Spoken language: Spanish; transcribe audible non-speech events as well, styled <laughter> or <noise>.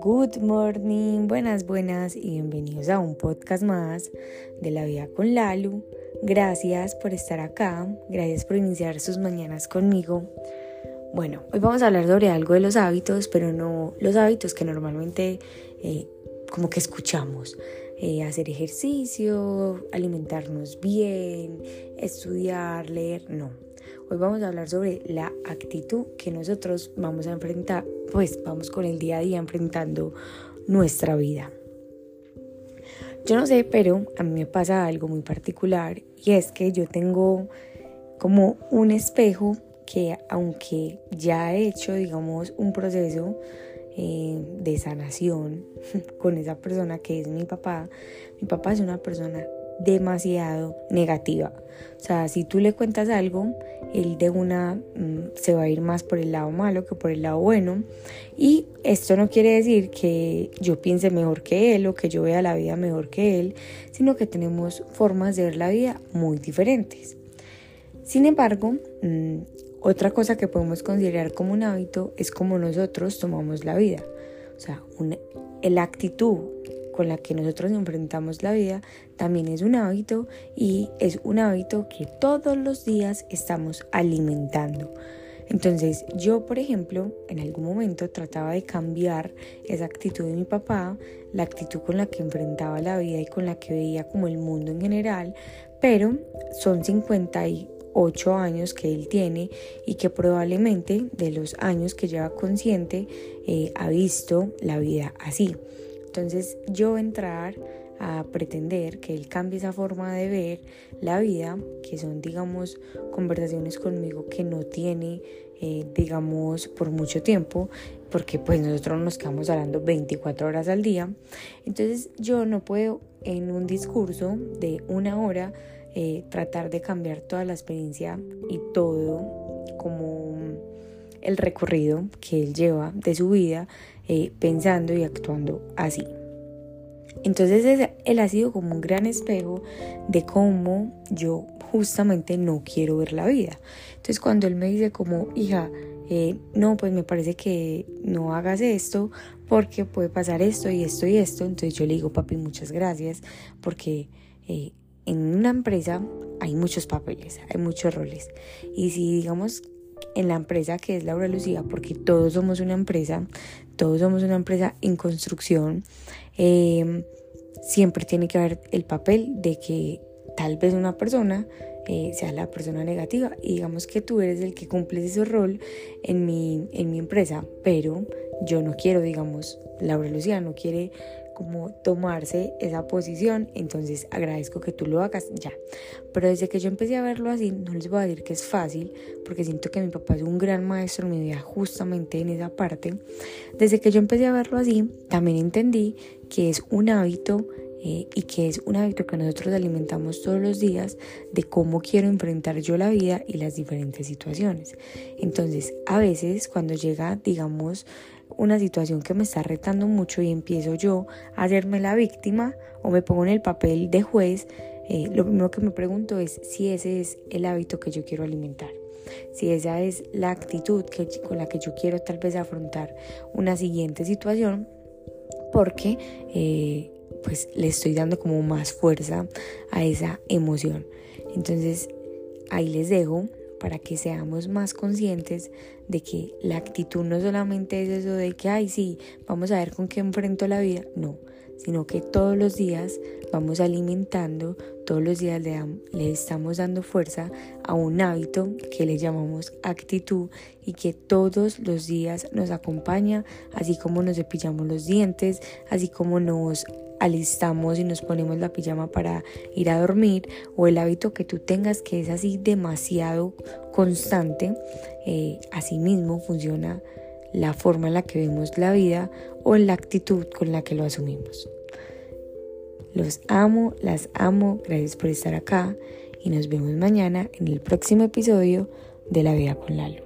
Good morning, buenas, buenas y bienvenidos a un podcast más de la vida con Lalu. Gracias por estar acá, gracias por iniciar sus mañanas conmigo. Bueno, hoy vamos a hablar sobre algo de los hábitos, pero no los hábitos que normalmente eh, como que escuchamos. Eh, hacer ejercicio, alimentarnos bien, estudiar, leer, no. Hoy vamos a hablar sobre la actitud que nosotros vamos a enfrentar, pues vamos con el día a día enfrentando nuestra vida. Yo no sé, pero a mí me pasa algo muy particular y es que yo tengo como un espejo que aunque ya he hecho, digamos, un proceso eh, de sanación <laughs> con esa persona que es mi papá, mi papá es una persona demasiado negativa. O sea, si tú le cuentas algo, él de una mm, se va a ir más por el lado malo que por el lado bueno. Y esto no quiere decir que yo piense mejor que él o que yo vea la vida mejor que él, sino que tenemos formas de ver la vida muy diferentes. Sin embargo, mm, otra cosa que podemos considerar como un hábito es como nosotros tomamos la vida. O sea, la actitud con la que nosotros enfrentamos la vida también es un hábito y es un hábito que todos los días estamos alimentando. Entonces yo, por ejemplo, en algún momento trataba de cambiar esa actitud de mi papá, la actitud con la que enfrentaba la vida y con la que veía como el mundo en general, pero son 58 años que él tiene y que probablemente de los años que lleva consciente eh, ha visto la vida así. Entonces yo entrar a pretender que él cambie esa forma de ver la vida, que son, digamos, conversaciones conmigo que no tiene, eh, digamos, por mucho tiempo, porque pues nosotros nos quedamos hablando 24 horas al día. Entonces yo no puedo en un discurso de una hora eh, tratar de cambiar toda la experiencia y todo como el recorrido que él lleva de su vida eh, pensando y actuando así. Entonces él ha sido como un gran espejo de cómo yo justamente no quiero ver la vida. Entonces cuando él me dice como, hija, eh, no, pues me parece que no hagas esto porque puede pasar esto y esto y esto. Entonces yo le digo, papi, muchas gracias porque eh, en una empresa hay muchos papeles, hay muchos roles. Y si digamos en la empresa que es Laura Lucía, porque todos somos una empresa, todos somos una empresa en construcción, em, siempre tiene que haber el papel de que tal vez una persona eh, sea la persona negativa. Y digamos que tú eres el que cumple ese rol en mi, en mi empresa, pero yo no quiero, digamos, Laura Lucía no quiere como tomarse esa posición, entonces agradezco que tú lo hagas ya. Pero desde que yo empecé a verlo así, no les voy a decir que es fácil, porque siento que mi papá es un gran maestro en mi vida justamente en esa parte. Desde que yo empecé a verlo así, también entendí que es un hábito eh, y que es un hábito que nosotros alimentamos todos los días de cómo quiero enfrentar yo la vida y las diferentes situaciones. Entonces, a veces cuando llega, digamos, una situación que me está retando mucho y empiezo yo a hacerme la víctima o me pongo en el papel de juez, eh, lo primero que me pregunto es si ese es el hábito que yo quiero alimentar. Si esa es la actitud que, con la que yo quiero tal vez afrontar una siguiente situación, porque eh, pues le estoy dando como más fuerza a esa emoción. Entonces ahí les dejo para que seamos más conscientes de que la actitud no solamente es eso de que, ay, sí, vamos a ver con qué enfrento la vida, no, sino que todos los días vamos alimentando, todos los días le, estamos dando fuerza a un hábito que le llamamos actitud y que todos los días nos acompaña, así como nos cepillamos los dientes, así como nos alistamos y nos ponemos la pijama para ir a dormir o el hábito que tú tengas que es así demasiado constante, eh, así mismo funciona la forma en la que vemos la vida o la actitud con la que lo asumimos. Los amo, las amo, gracias por estar acá y nos vemos mañana en el próximo episodio de La Vida con Lalo.